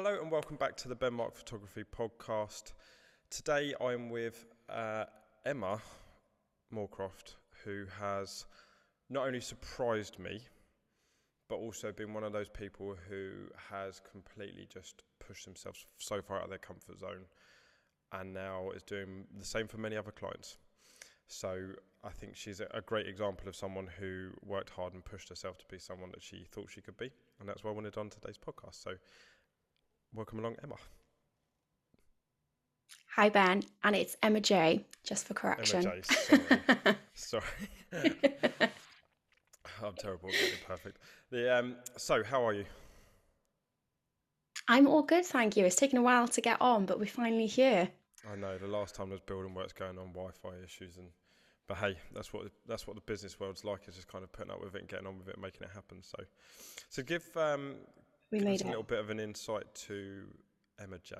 Hello and welcome back to the Ben Mark Photography Podcast. Today I'm with uh, Emma Moorcroft, who has not only surprised me, but also been one of those people who has completely just pushed themselves so far out of their comfort zone and now is doing the same for many other clients. So I think she's a, a great example of someone who worked hard and pushed herself to be someone that she thought she could be. And that's why I wanted on today's podcast. So welcome along, Emma. Hi, Ben. And it's Emma Jay, just for correction. Emma Jay, sorry. sorry. I'm terrible at getting perfect. The, um, so, how are you? I'm all good, thank you. It's taken a while to get on, but we're finally here. I know. The last time there's building works going on, Wi-Fi issues, and but hey, that's what that's what the business world's like. Is just kind of putting up with it and getting on with it, and making it happen. So, so give um, we made a little bit of an insight to Emma Jay.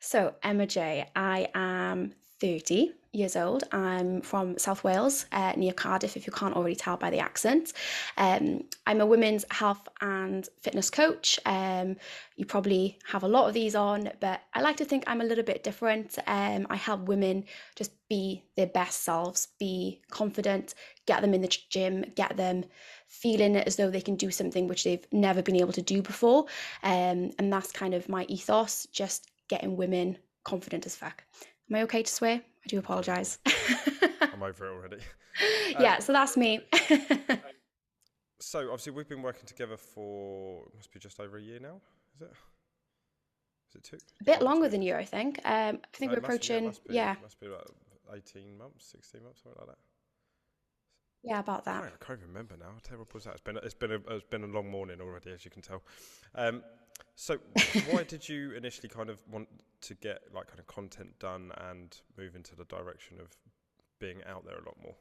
So, Emma Jay, I am 30 years old. I'm from South Wales, uh, near Cardiff, if you can't already tell by the accent. Um, I'm a women's health and fitness coach. Um, you probably have a lot of these on, but I like to think I'm a little bit different. Um, I help women just be their best selves, be confident, get them in the gym, get them feeling as though they can do something which they've never been able to do before. Um, and that's kind of my ethos, just getting women confident as fuck. Am I okay to swear? I do apologise. I'm over it already. yeah, um, so that's me. so obviously we've been working together for must be just over a year now. Is it? Is it two? A bit longer than you, I think. Um, I think no, we're approaching. Must be, yeah, must be, yeah. must be about eighteen months, sixteen months, something like that. Yeah, about that. I can't remember now. How terrible was that? It's been a, it's been a, it's been a long morning already, as you can tell. Um, so, why did you initially kind of want to get like kind of content done and move into the direction of being out there a lot more?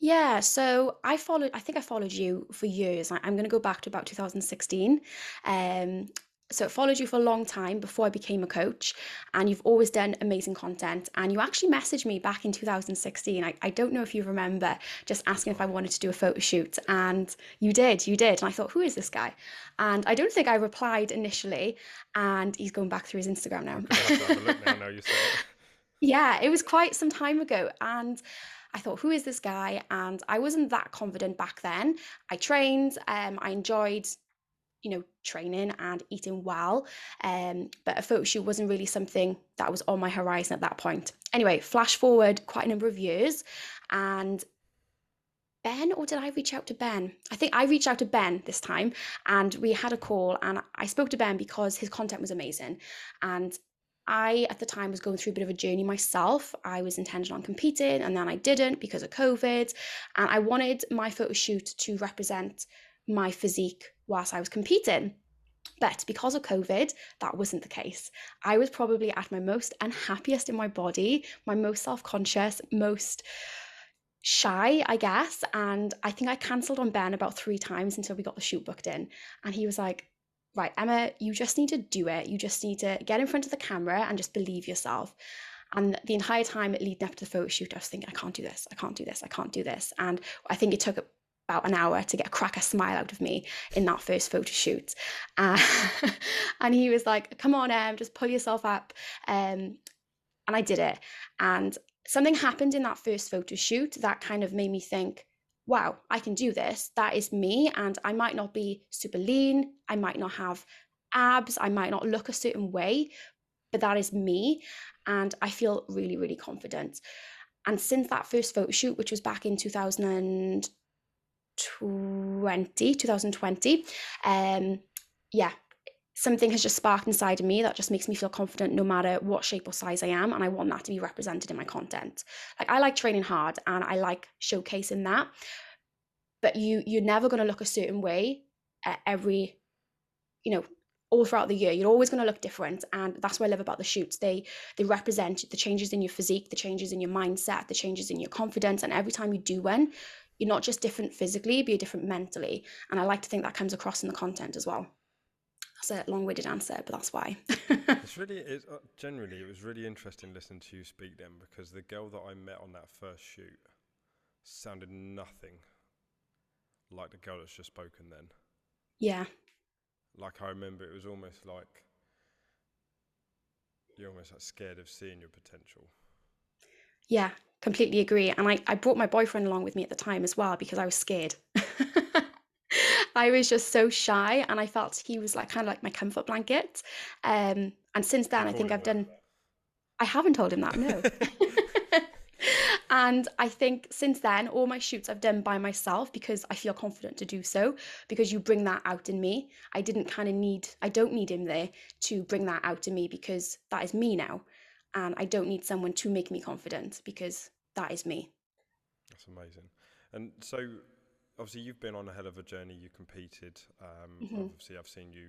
Yeah, so I followed, I think I followed you for years. I, am going to go back to about 2016. Um, so it followed you for a long time before I became a coach, and you've always done amazing content. And you actually messaged me back in 2016. I, I don't know if you remember, just asking if I wanted to do a photo shoot, and you did, you did. And I thought, who is this guy? And I don't think I replied initially, and he's going back through his Instagram now. now, yeah, it was quite some time ago, and. I thought, who is this guy? And I wasn't that confident back then. I trained, um, I enjoyed you know, training and eating well. Um, but a photo shoot wasn't really something that was on my horizon at that point. Anyway, flash forward quite a number of years, and Ben, or did I reach out to Ben? I think I reached out to Ben this time, and we had a call, and I spoke to Ben because his content was amazing, and I, at the time, was going through a bit of a journey myself. I was intending on competing and then I didn't because of COVID. And I wanted my photo shoot to represent my physique whilst I was competing. But because of COVID, that wasn't the case. I was probably at my most unhappiest in my body, my most self conscious, most shy, I guess. And I think I cancelled on Ben about three times until we got the shoot booked in. And he was like, Right, Emma, you just need to do it. You just need to get in front of the camera and just believe yourself. And the entire time leading up to the photo shoot, I was thinking, I can't do this, I can't do this, I can't do this. And I think it took about an hour to get a cracker smile out of me in that first photo shoot. Uh, and he was like, come on, Em, just pull yourself up. Um, and I did it. And something happened in that first photo shoot that kind of made me think, wow, I can do this. That is me. And I might not be super lean. I might not have abs. I might not look a certain way, but that is me. And I feel really, really confident. And since that first photo shoot, which was back in 2000, 20, 2020. Um, yeah, something has just sparked inside of me that just makes me feel confident no matter what shape or size I am. And I want that to be represented in my content. Like I like training hard and I like showcasing that. But you you're never gonna look a certain way at every, you know, all throughout the year. You're always going to look different, and that's what I love about the shoots. They they represent the changes in your physique, the changes in your mindset, the changes in your confidence, and every time you do one, you're not just different physically, but you're different mentally. And I like to think that comes across in the content as well. That's a long-winded answer, but that's why. it's really, it's, uh, generally, it was really interesting listening to you speak then because the girl that I met on that first shoot sounded nothing like the girl that's just spoken then. Yeah. Like I remember, it was almost like you're almost like scared of seeing your potential. Yeah, completely agree. And I, I brought my boyfriend along with me at the time as well because I was scared. I was just so shy and I felt he was like kind of like my comfort blanket. Um, and since then, I think I've done. I haven't told him that, no. and I think since then, all my shoots I've done by myself because I feel confident to do so because you bring that out in me. I didn't kind of need, I don't need him there to bring that out in me because that is me now. And I don't need someone to make me confident because that is me. That's amazing. And so, obviously, you've been on a hell of a journey. You competed. Um, mm-hmm. Obviously, I've seen you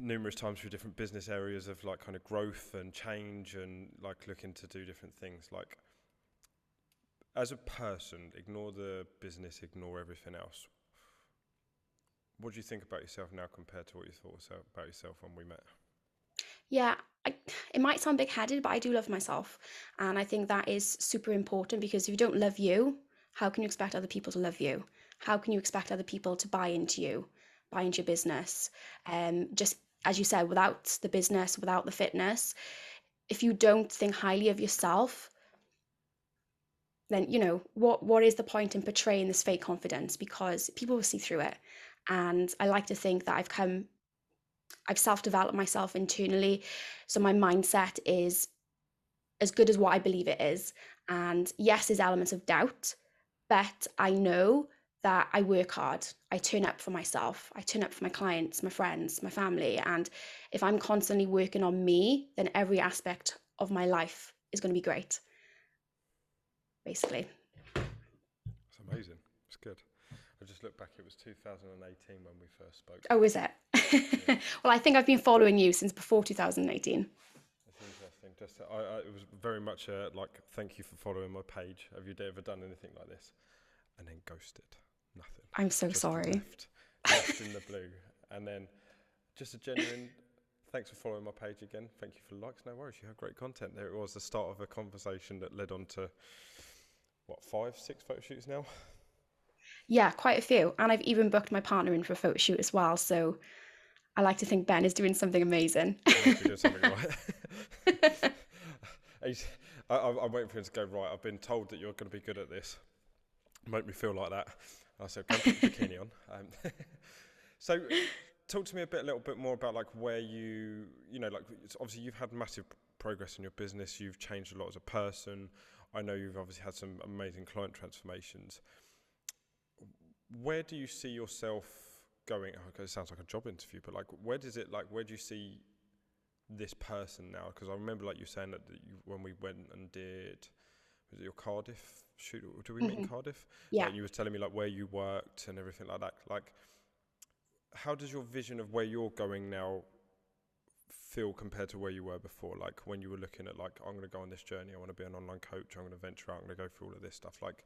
numerous times through different business areas of like kind of growth and change and like looking to do different things. Like, as a person, ignore the business, ignore everything else. What do you think about yourself now compared to what you thought about yourself when we met? Yeah, I, it might sound big headed, but I do love myself. And I think that is super important because if you don't love you, how can you expect other people to love you? How can you expect other people to buy into you, buy into your business? Um, just as you said, without the business, without the fitness, if you don't think highly of yourself, then you know what what is the point in portraying this fake confidence because people will see through it and i like to think that i've come I've self developed myself internally. So my mindset is as good as what I believe it is. And yes, there's elements of doubt, but I know that I work hard. I turn up for myself. I turn up for my clients, my friends, my family. And if I'm constantly working on me, then every aspect of my life is going to be great. Basically. It's amazing. It's good. I just looked back, it was 2018 when we first spoke. Oh, is it? Well, I think I've been following you since before 2018. That's interesting. Just, I, I, it was very much a, like, thank you for following my page. Have you ever done anything like this? And then ghosted. Nothing. I'm so just sorry. Left, left in the blue. And then just a genuine thanks for following my page again. Thank you for the likes. No worries. You have great content. There it was, the start of a conversation that led on to, what, five, six photo shoots now? Yeah, quite a few. And I've even booked my partner in for a photo shoot as well. So I like to think Ben is doing something amazing. doing something right. I, am waiting for him to go, right, I've been told that you're going to be good at this. Make me feel like that. I said, go put the bikini on. Um, so talk to me a bit, a little bit more about like where you, you know, like obviously you've had massive progress in your business. You've changed a lot as a person. I know you've obviously had some amazing client transformations where do you see yourself going? Oh, it sounds like a job interview, but like, where does it like? Where do you see this person now? Because I remember, like you saying that, that you, when we went and did, was it your Cardiff shoot? Did we mm-hmm. meet in. Cardiff? Yeah. Like you were telling me like where you worked and everything like that. Like, how does your vision of where you're going now feel compared to where you were before? Like when you were looking at like, I'm going to go on this journey. I want to be an online coach. I'm going to venture out. I'm going to go through all of this stuff. Like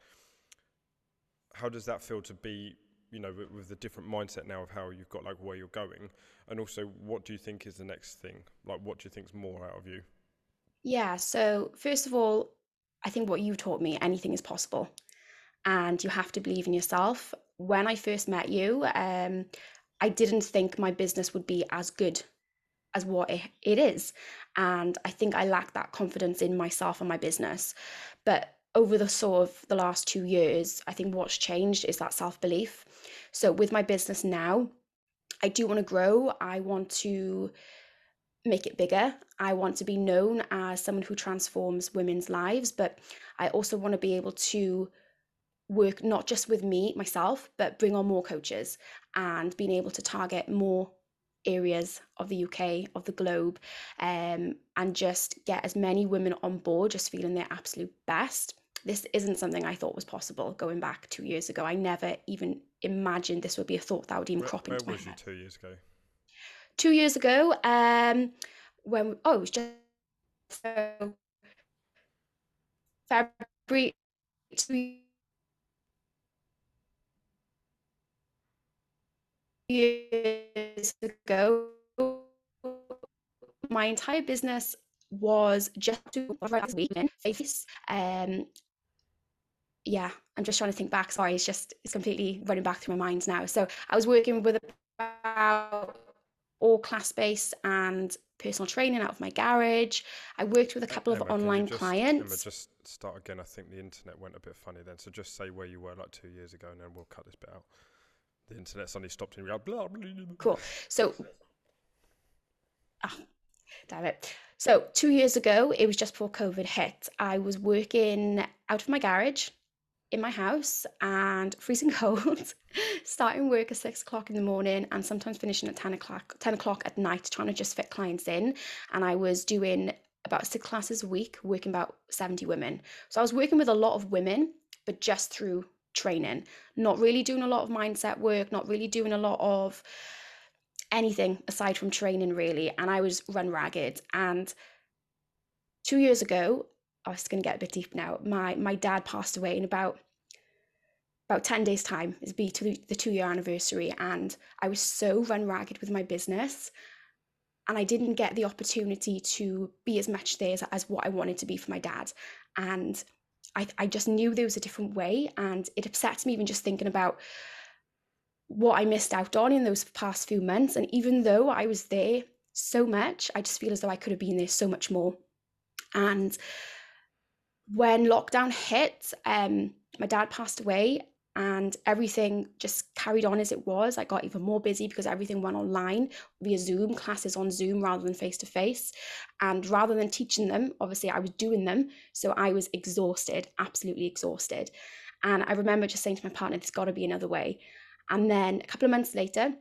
how does that feel to be you know with, with, the different mindset now of how you've got like where you're going. And also what do you think is the next thing? Like what do you think's more out of you? Yeah so first of all i think what you taught me anything is possible. And you have to believe in yourself. When i first met you um, i didn't think my business would be as good as what it, it is. And i think i lacked that confidence in myself and my business. But over the sort of the last two years, I think what's changed is that self belief. So with my business now, I do want to grow. I want to make it bigger. I want to be known as someone who transforms women's lives, but I also want to be able to work not just with me, myself, but bring on more coaches and being able to target more areas of the UK, of the globe, um, and just get as many women on board, just feeling their absolute best this isn't something I thought was possible going back two years ago. I never even imagined this would be a thought that would even where, crop into my head. Where was you two years ago? Two years ago, um, when oh, it was just so February two years ago, my entire business was just to face um yeah, I'm just trying to think back. Sorry, it's just it's completely running back through my mind now. So I was working with about all class based and personal training out of my garage. I worked with a couple Emma, of online just, clients. Emma, just start again. I think the internet went a bit funny then. So just say where you were like two years ago, and then we'll cut this bit out. The internet suddenly stopped and you're like, blah, blah, blah. Cool. So, ah, damn it. So two years ago, it was just before COVID hit. I was working out of my garage in my house and freezing cold, starting work at six o'clock in the morning and sometimes finishing at 10 o'clock, 10 o'clock at night, trying to just fit clients in. And I was doing about six classes a week, working about 70 women. So I was working with a lot of women, but just through training, not really doing a lot of mindset work, not really doing a lot of anything aside from training, really. And I was run ragged. And two years ago, I was going to get a bit deep now. My my dad passed away in about about 10 days time is be to the two year anniversary and i was so run ragged with my business and i didn't get the opportunity to be as much there as, as what i wanted to be for my dad. And I, I just knew there was a different way and it upsets me even just thinking about what i missed out on in those past few months. And even though i was there so much i just feel as though i could have been there so much more. And when lockdown hit um my dad passed away and everything just carried on as it was. I got even more busy because everything went online via Zoom, classes on Zoom rather than face to face. And rather than teaching them, obviously I was doing them. So I was exhausted, absolutely exhausted. And I remember just saying to my partner, there's got to be another way. And then a couple of months later,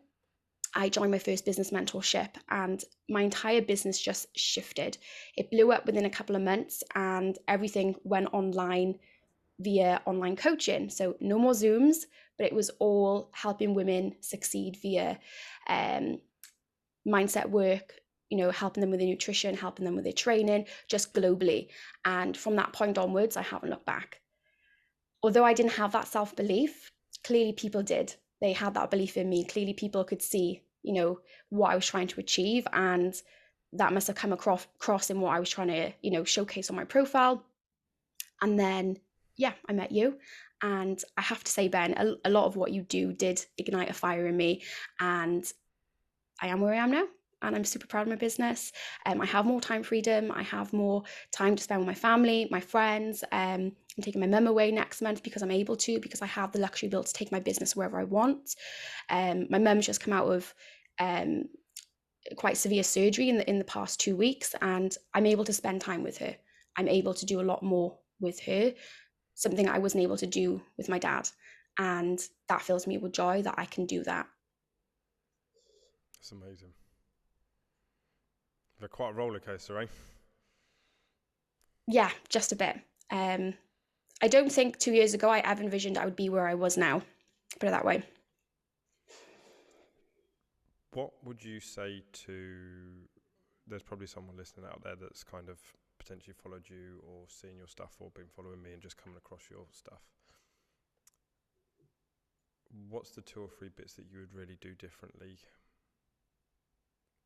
I joined my first business mentorship and my entire business just shifted. It blew up within a couple of months and everything went online via online coaching. So no more Zooms, but it was all helping women succeed via um, mindset work, you know, helping them with their nutrition, helping them with their training, just globally. And from that point onwards, I haven't looked back. Although I didn't have that self belief, clearly people did. They had that belief in me. Clearly people could see, you know, what I was trying to achieve. And that must have come across, across in what I was trying to, you know, showcase on my profile. And then yeah, I met you. And I have to say, Ben, a, a lot of what you do did ignite a fire in me. And I am where I am now and I'm super proud of my business. Um, I have more time freedom. I have more time to spend with my family, my friends. Um, I'm taking my mum away next month because I'm able to, because I have the luxury bill to take my business wherever I want. Um, my mum's just come out of um, quite severe surgery in the in the past two weeks, and I'm able to spend time with her. I'm able to do a lot more with her something I wasn't able to do with my dad. And that fills me with joy that I can do that. That's amazing. They're quite a roller coaster, eh? Yeah, just a bit. Um, I don't think two years ago I ever envisioned I would be where I was now. Put it that way. What would you say to? There's probably someone listening out there that's kind of potentially followed you or seen your stuff or been following me and just coming across your stuff, what's the two or three bits that you would really do differently?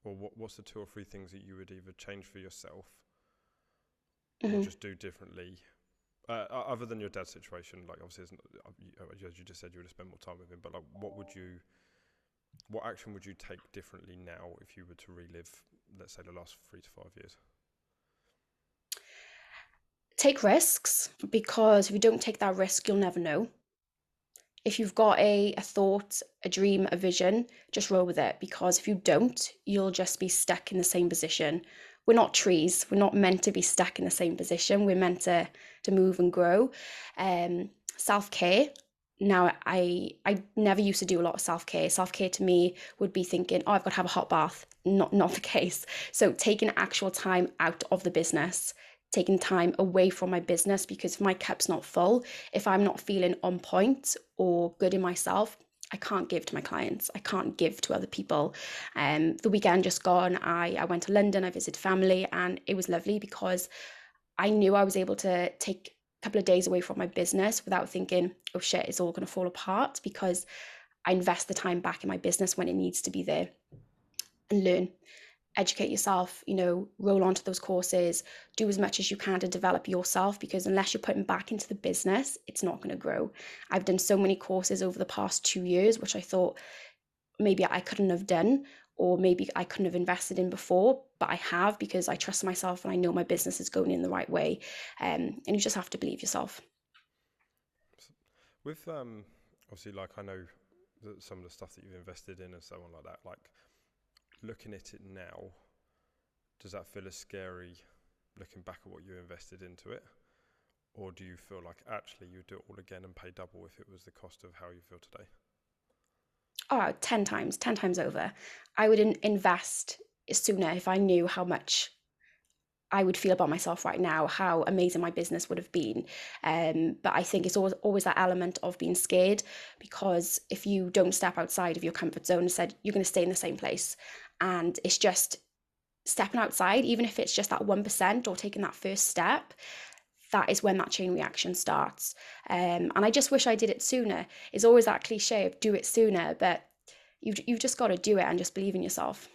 Or what, what's the two or three things that you would either change for yourself mm-hmm. or just do differently? Uh, other than your dad's situation, like obviously, uh, as you just said, you would have spent more time with him. But like, what would you, what action would you take differently now if you were to relive, let's say, the last three to five years? Take risks because if you don't take that risk, you'll never know. If you've got a, a thought, a dream, a vision, just roll with it because if you don't, you'll just be stuck in the same position. We're not trees. We're not meant to be stuck in the same position. We're meant to to move and grow. Um, self care. Now, I I never used to do a lot of self care. Self care to me would be thinking, oh, I've got to have a hot bath. Not not the case. So taking actual time out of the business, taking time away from my business because if my cup's not full, if I'm not feeling on point or good in myself, I can't give to my clients. I can't give to other people. Um, the weekend just gone, I, I went to London, I visited family, and it was lovely because I knew I was able to take a couple of days away from my business without thinking, oh shit, it's all going to fall apart because I invest the time back in my business when it needs to be there and learn. Educate yourself, you know, roll onto those courses, do as much as you can to develop yourself because unless you're putting back into the business, it's not going to grow. I've done so many courses over the past two years, which I thought maybe I couldn't have done or maybe I couldn't have invested in before, but I have because I trust myself and I know my business is going in the right way. Um, and you just have to believe yourself. With um, obviously, like I know that some of the stuff that you've invested in and so on like that, like looking at it now, does that feel as scary looking back at what you invested into it? Or do you feel like actually you'd do it all again and pay double if it was the cost of how you feel today? Oh, 10 times, 10 times over. I would invest sooner if I knew how much I would feel about myself right now, how amazing my business would have been. Um, but I think it's always always that element of being scared because if you don't step outside of your comfort zone and said you're going to stay in the same place, and it's just stepping outside, even if it's just that one percent or taking that first step, that is when that chain reaction starts. Um, and I just wish I did it sooner. It's always that cliche of do it sooner, but you've you've just got to do it and just believe in yourself.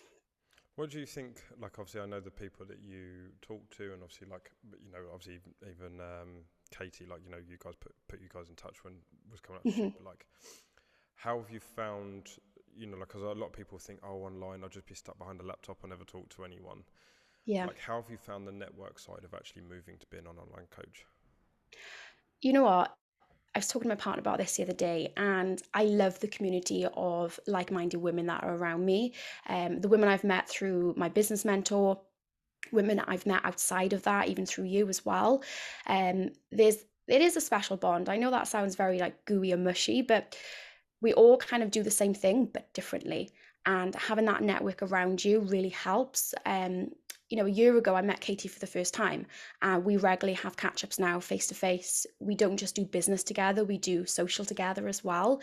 What do you think? Like, obviously, I know the people that you talk to, and obviously, like, you know, obviously, even, um, Katie, like, you know, you guys put put you guys in touch when was coming up. Mm-hmm. But like, how have you found? You know, like, because a lot of people think, oh, online, I'll just be stuck behind a laptop and never talk to anyone. Yeah. Like, how have you found the network side of actually moving to being an online coach? You know what? I was talking to my partner about this the other day, and I love the community of like minded women that are around me. Um, the women I've met through my business mentor, women I've met outside of that, even through you as well. Um, there's it is a special bond. I know that sounds very like gooey and mushy, but we all kind of do the same thing but differently. And having that network around you really helps. Um, you know, a year ago, I met Katie for the first time. and uh, we regularly have catch ups now face to face. We don't just do business together, we do social together as well.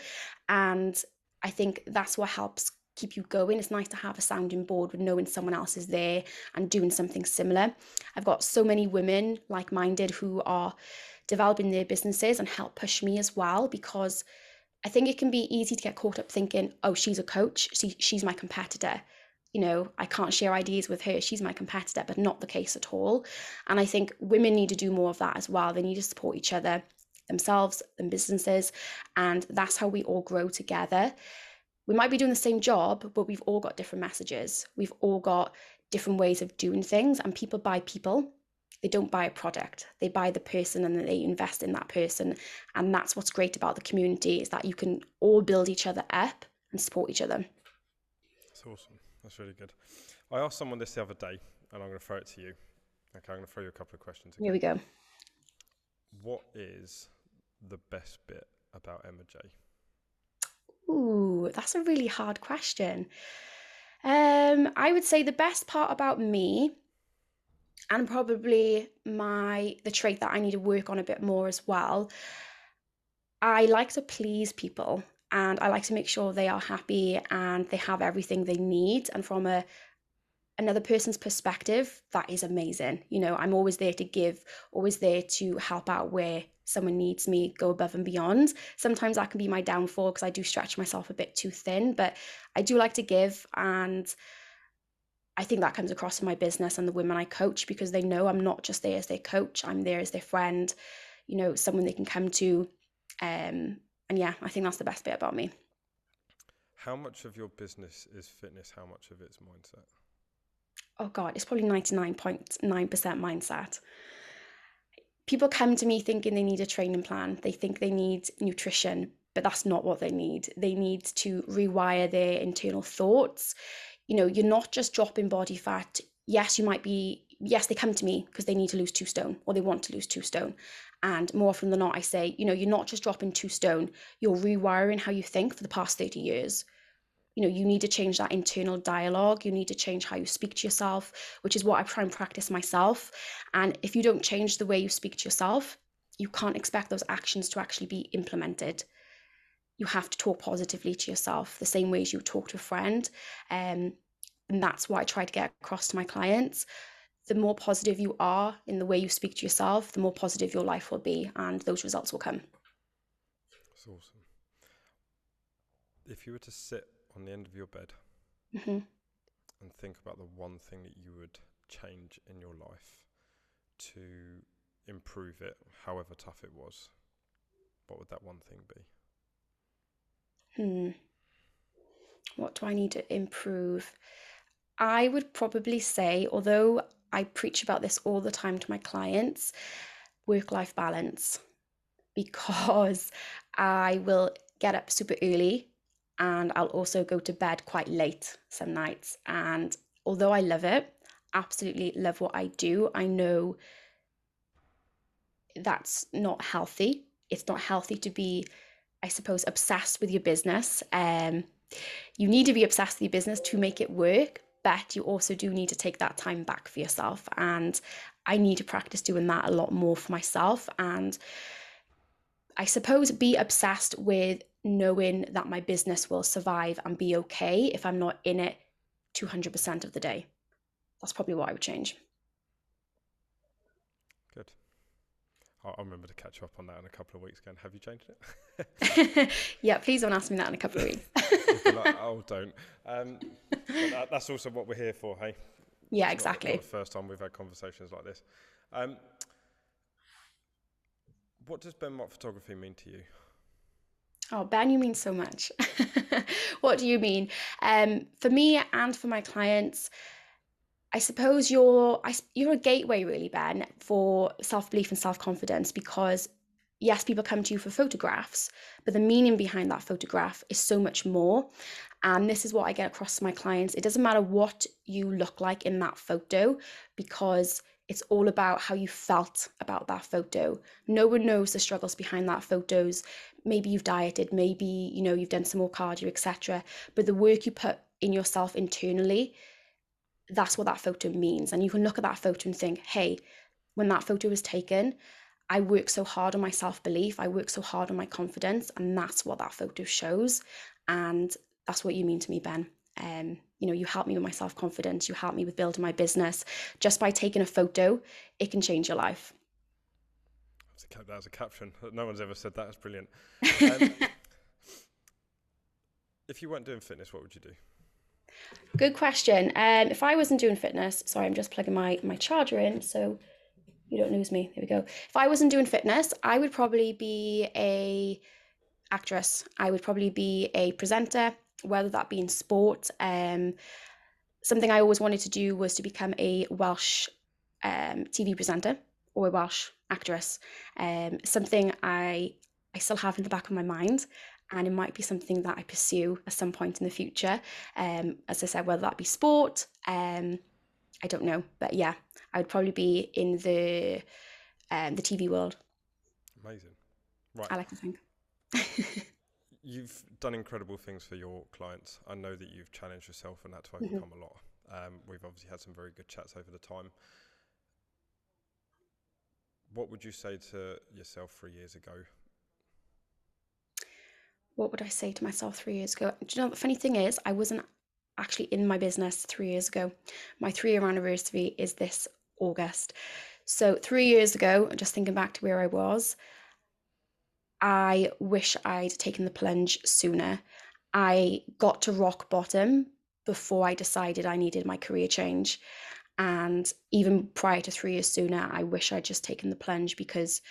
And I think that's what helps keep you going. It's nice to have a sounding board with knowing someone else is there and doing something similar. I've got so many women like minded who are developing their businesses and help push me as well because I think it can be easy to get caught up thinking, oh, she's a coach, she, she's my competitor you know, I can't share ideas with her. She's my competitor, but not the case at all. And I think women need to do more of that as well. They need to support each other, themselves and businesses. And that's how we all grow together. We might be doing the same job, but we've all got different messages. We've all got different ways of doing things. And people buy people. They don't buy a product. They buy the person and they invest in that person. And that's what's great about the community is that you can all build each other up and support each other. That's awesome. That's really good. I asked someone this the other day, and I'm going to throw it to you. Okay, I'm going to throw you a couple of questions. Again. Here we go. What is the best bit about Emma Jay? Ooh, that's a really hard question. Um, I would say the best part about me, and probably my the trait that I need to work on a bit more as well. I like to please people and I like to make sure they are happy and they have everything they need. And from a another person's perspective, that is amazing. You know, I'm always there to give, always there to help out where someone needs me, go above and beyond. Sometimes that can be my downfall because I do stretch myself a bit too thin, but I do like to give and I think that comes across in my business and the women I coach because they know I'm not just there as their coach, I'm there as their friend, you know, someone they can come to um, and yeah, I think that's the best bit about me. How much of your business is fitness? How much of it's mindset? Oh God, it's probably 99.9% mindset. People come to me thinking they need a training plan, they think they need nutrition, but that's not what they need. They need to rewire their internal thoughts. You know, you're not just dropping body fat. Yes, you might be, yes, they come to me because they need to lose two stone or they want to lose two stone. And more often than not, I say, you know, you're not just dropping two stone, you're rewiring how you think for the past 30 years. You know, you need to change that internal dialogue. You need to change how you speak to yourself, which is what I try and practice myself. And if you don't change the way you speak to yourself, you can't expect those actions to actually be implemented. You have to talk positively to yourself the same way as you talk to a friend. Um, and that's what I try to get across to my clients the more positive you are in the way you speak to yourself, the more positive your life will be, and those results will come. That's awesome. If you were to sit on the end of your bed mm-hmm. and think about the one thing that you would change in your life to improve it, however tough it was, what would that one thing be? Hmm. What do I need to improve? I would probably say, although I preach about this all the time to my clients, work life balance, because I will get up super early and I'll also go to bed quite late some nights. And although I love it, absolutely love what I do, I know that's not healthy. It's not healthy to be, I suppose, obsessed with your business. Um, you need to be obsessed with your business to make it work, but you also do need to take that time back for yourself. And I need to practice doing that a lot more for myself. And I suppose be obsessed with knowing that my business will survive and be okay if I'm not in it 200% of the day. That's probably what I would change. Good. I'll, remember to catch up on that in a couple of weeks again. Have you changed it? yeah, please don't ask me that in a couple of weeks. like, oh, don't. Um, that, that's also what we're here for, hey? Yeah, it's exactly. Not, not the first time we've had conversations like this. Um, what does Benmark Photography mean to you? Oh, Ben, you mean so much. what do you mean? Um, for me and for my clients, I suppose you're you're a gateway, really, Ben, for self belief and self confidence because yes, people come to you for photographs, but the meaning behind that photograph is so much more. And this is what I get across to my clients. It doesn't matter what you look like in that photo because it's all about how you felt about that photo. No one knows the struggles behind that photos. Maybe you've dieted, maybe you know you've done some more cardio, etc. But the work you put in yourself internally, that's what that photo means. And you can look at that photo and think, hey, when that photo was taken, I worked so hard on my self belief, I worked so hard on my confidence, and that's what that photo shows. And that's what you mean to me, Ben. Um, you know, you help me with my self confidence, you help me with building my business. Just by taking a photo, it can change your life. That was a caption. No one's ever said that. That's brilliant. Um, if you weren't doing fitness, what would you do? Good question. Um, if I wasn't doing fitness, sorry, I'm just plugging my my charger in so you don't lose me. There we go. If I wasn't doing fitness, I would probably be a actress. I would probably be a presenter whether that be in sport. Um, something I always wanted to do was to become a Welsh um, TV presenter or a Welsh actress. Um, something I I still have in the back of my mind, and it might be something that I pursue at some point in the future. Um, as I said, whether that be sport, um, I don't know, but yeah, I would probably be in the um, the TV world. Amazing, right? I like to think. you've done incredible things for your clients. I know that you've challenged yourself and had to mm-hmm. overcome mm-hmm. a lot. Um, we've obviously had some very good chats over the time. What would you say to yourself three years ago? What would I say to myself three years ago? Do you know the funny thing is, I wasn't actually in my business three years ago. My three year anniversary is this August. So, three years ago, just thinking back to where I was, I wish I'd taken the plunge sooner. I got to rock bottom before I decided I needed my career change. And even prior to three years sooner, I wish I'd just taken the plunge because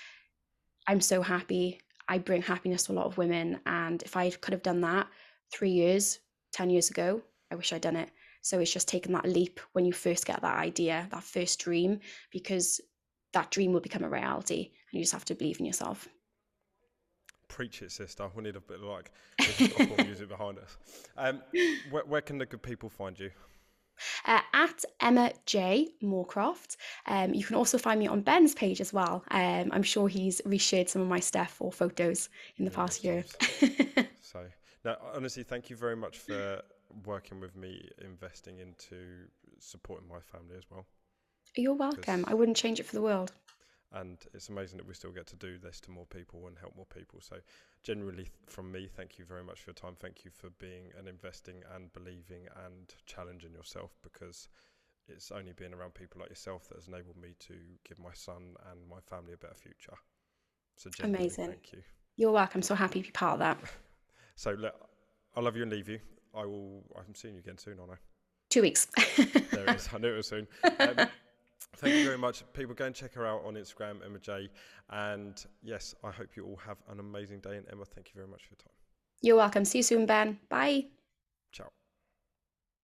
I'm so happy. I bring happiness to a lot of women. And if I could have done that three years, 10 years ago, I wish I'd done it. So it's just taking that leap when you first get that idea, that first dream, because that dream will become a reality. And you just have to believe in yourself. Preach it, sister. We need a bit of like music behind us. Um, where, where, can the good people find you? Uh, at Emma Jay Moorcroft. Um, you can also find me on Ben's page as well. Um, I'm sure he's reshared some of my stuff or photos in the yeah, past year. so, now, honestly, thank you very much for working with me, investing into supporting my family as well. You're welcome. I wouldn't change it for the world and it's amazing that we still get to do this to more people and help more people. So, generally, from me, thank you very much for your time. Thank you for being and investing and believing and challenging yourself because it's only being around people like yourself that has enabled me to give my son and my family a better future. So, amazing. Thank you. You're welcome. So happy to be part of that. so, look, I love you and leave you. I will. I'm seeing you again soon, aren't I? Two weeks. there it is. I knew it was soon. Um, thank you very much. People, go and check her out on Instagram, Emma Jay. And yes, I hope you all have an amazing day. And Emma, thank you very much for your time. You're welcome. See you soon, Ben. Bye. Ciao.